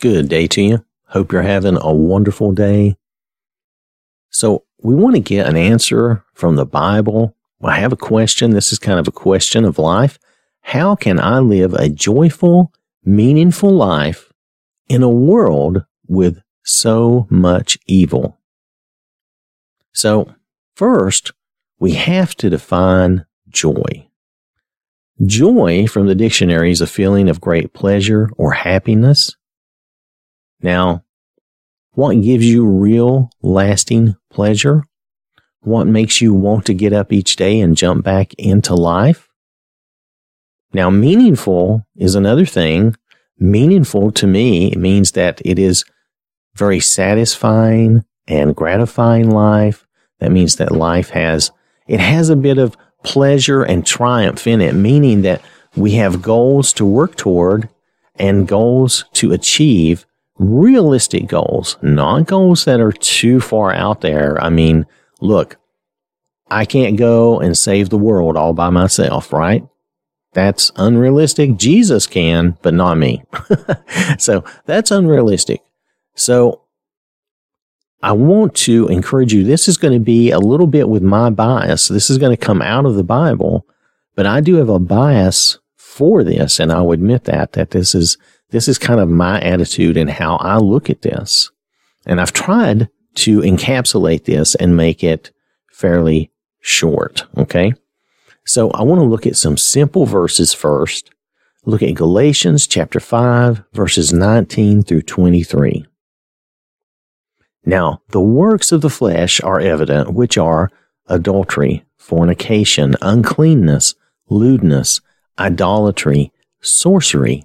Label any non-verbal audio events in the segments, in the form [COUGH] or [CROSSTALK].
Good day to you. Hope you're having a wonderful day. So, we want to get an answer from the Bible. I have a question. This is kind of a question of life. How can I live a joyful, meaningful life in a world with so much evil? So, first, we have to define joy. Joy from the dictionary is a feeling of great pleasure or happiness. Now, what gives you real lasting pleasure? What makes you want to get up each day and jump back into life? Now, meaningful is another thing. Meaningful to me means that it is very satisfying and gratifying life. That means that life has, it has a bit of pleasure and triumph in it, meaning that we have goals to work toward and goals to achieve realistic goals, not goals that are too far out there. I mean, look, I can't go and save the world all by myself, right? That's unrealistic. Jesus can, but not me. [LAUGHS] so that's unrealistic. So I want to encourage you. This is going to be a little bit with my bias. This is going to come out of the Bible, but I do have a bias for this. And I'll admit that, that this is, this is kind of my attitude and how I look at this. And I've tried to encapsulate this and make it fairly short. Okay. So I want to look at some simple verses first. Look at Galatians chapter 5, verses 19 through 23. Now, the works of the flesh are evident, which are adultery, fornication, uncleanness, lewdness, idolatry, sorcery,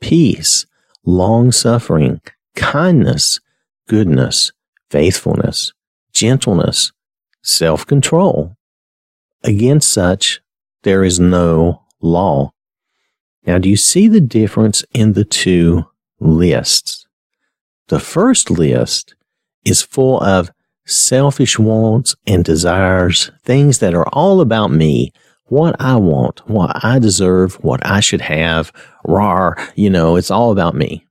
peace, long suffering, kindness, goodness, faithfulness, gentleness, self control. Against such, there is no law. Now, do you see the difference in the two lists? The first list is full of selfish wants and desires, things that are all about me, what I want, what I deserve, what I should have. Rar, you know, it's all about me.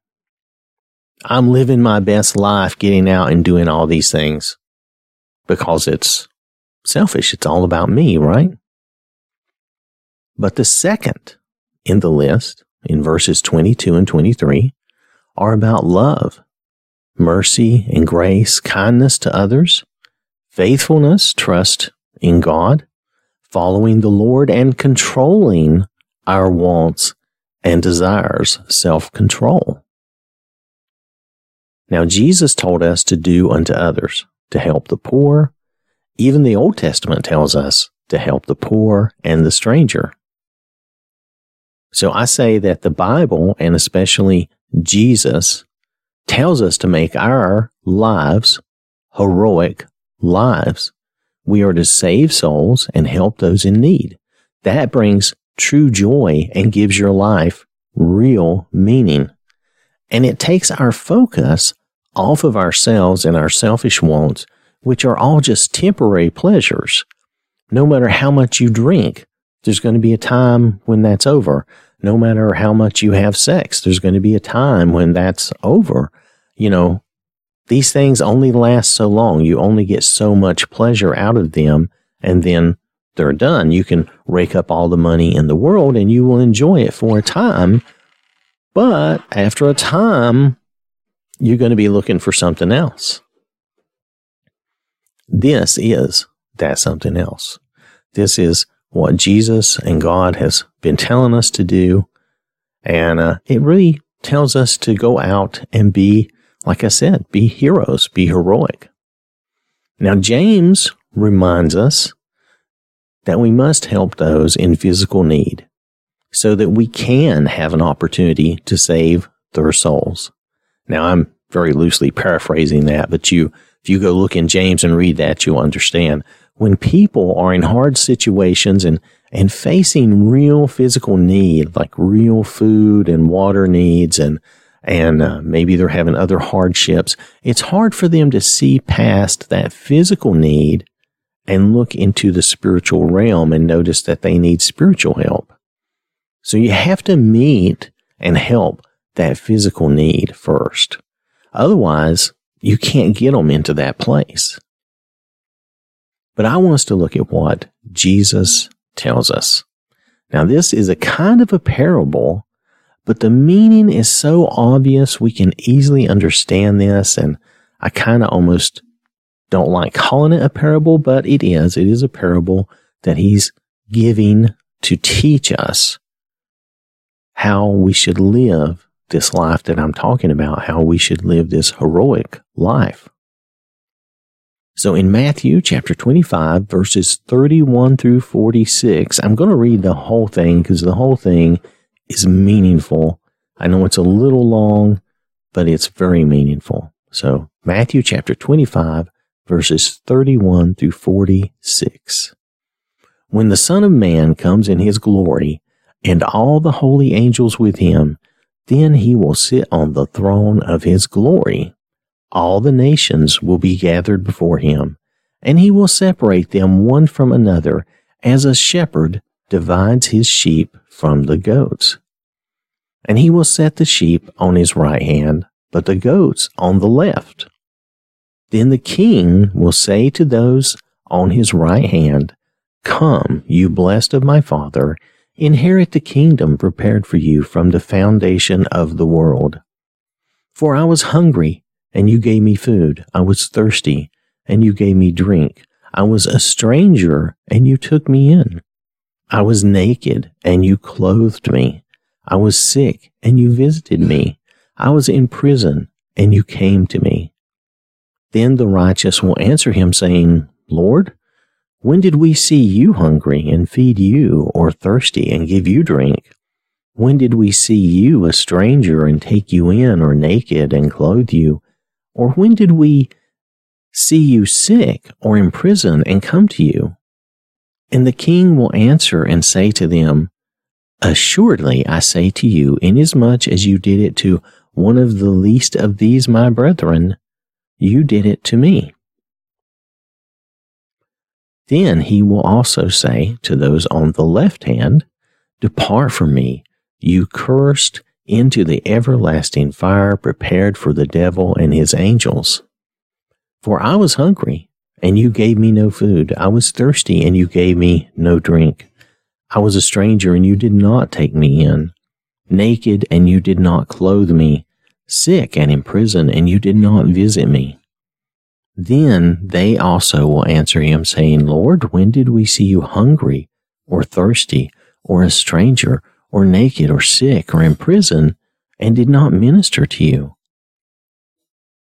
I'm living my best life getting out and doing all these things because it's selfish. It's all about me, right? But the second in the list, in verses 22 and 23, are about love mercy and grace, kindness to others, faithfulness, trust in God, following the Lord, and controlling our wants and desires, self control. Now, Jesus told us to do unto others, to help the poor. Even the Old Testament tells us to help the poor and the stranger. So I say that the Bible, and especially Jesus, tells us to make our lives heroic lives. We are to save souls and help those in need. That brings true joy and gives your life real meaning. And it takes our focus off of ourselves and our selfish wants, which are all just temporary pleasures. No matter how much you drink, there's going to be a time when that's over. No matter how much you have sex, there's going to be a time when that's over you know, these things only last so long. You only get so much pleasure out of them and then they're done. You can rake up all the money in the world and you will enjoy it for a time. But after a time, you're going to be looking for something else. This is that something else. This is what Jesus and God has been telling us to do. And uh, it really tells us to go out and be like I said, be heroes, be heroic. Now, James reminds us that we must help those in physical need so that we can have an opportunity to save their souls. Now, I'm very loosely paraphrasing that, but you, if you go look in James and read that, you'll understand. When people are in hard situations and, and facing real physical need, like real food and water needs and, and uh, maybe they're having other hardships, it's hard for them to see past that physical need and look into the spiritual realm and notice that they need spiritual help. So you have to meet and help that physical need first. Otherwise, you can't get them into that place. But I want us to look at what Jesus tells us. Now, this is a kind of a parable, but the meaning is so obvious we can easily understand this. And I kind of almost don't like calling it a parable, but it is. It is a parable that he's giving to teach us how we should live this life that I'm talking about, how we should live this heroic life. So in Matthew chapter 25, verses 31 through 46, I'm going to read the whole thing because the whole thing is meaningful. I know it's a little long, but it's very meaningful. So Matthew chapter 25, verses 31 through 46. When the Son of Man comes in his glory and all the holy angels with him, then he will sit on the throne of his glory. All the nations will be gathered before him, and he will separate them one from another, as a shepherd divides his sheep from the goats. And he will set the sheep on his right hand, but the goats on the left. Then the king will say to those on his right hand, Come, you blessed of my father, Inherit the kingdom prepared for you from the foundation of the world. For I was hungry, and you gave me food. I was thirsty, and you gave me drink. I was a stranger, and you took me in. I was naked, and you clothed me. I was sick, and you visited me. I was in prison, and you came to me. Then the righteous will answer him, saying, Lord, when did we see you hungry and feed you, or thirsty and give you drink? When did we see you a stranger and take you in, or naked and clothe you? Or when did we see you sick or in prison and come to you? And the king will answer and say to them, Assuredly I say to you, inasmuch as you did it to one of the least of these my brethren, you did it to me. Then he will also say to those on the left hand, Depart from me, you cursed, into the everlasting fire prepared for the devil and his angels. For I was hungry, and you gave me no food. I was thirsty, and you gave me no drink. I was a stranger, and you did not take me in. Naked, and you did not clothe me. Sick and in prison, and you did not visit me. Then they also will answer him, saying, Lord, when did we see you hungry, or thirsty, or a stranger, or naked, or sick, or in prison, and did not minister to you?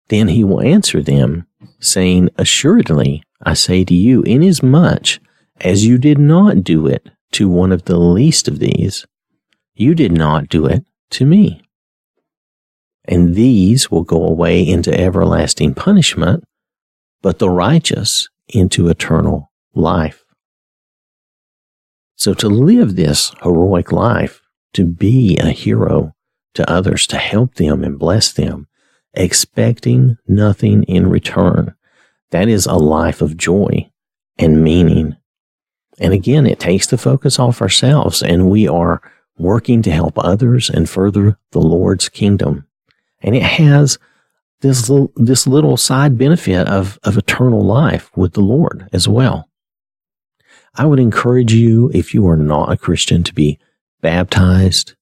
Then he will answer them, saying, Assuredly, I say to you, inasmuch as you did not do it to one of the least of these, you did not do it to me. And these will go away into everlasting punishment, but the righteous into eternal life. So to live this heroic life, to be a hero to others, to help them and bless them, expecting nothing in return, that is a life of joy and meaning. And again, it takes the focus off ourselves and we are working to help others and further the Lord's kingdom. And it has this little, this little side benefit of, of eternal life with the Lord as well. I would encourage you, if you are not a Christian, to be baptized,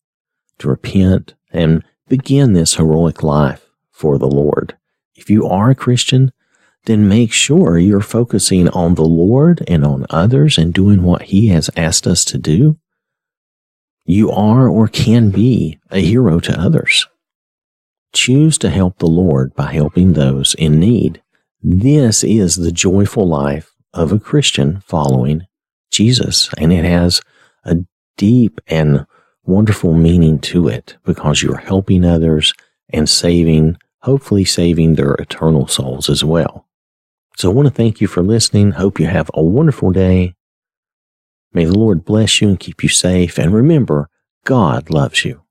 to repent, and begin this heroic life for the Lord. If you are a Christian, then make sure you're focusing on the Lord and on others and doing what He has asked us to do. You are or can be a hero to others. Choose to help the Lord by helping those in need. This is the joyful life of a Christian following Jesus, and it has a deep and wonderful meaning to it because you're helping others and saving hopefully saving their eternal souls as well. So I want to thank you for listening. Hope you have a wonderful day. May the Lord bless you and keep you safe. And remember, God loves you.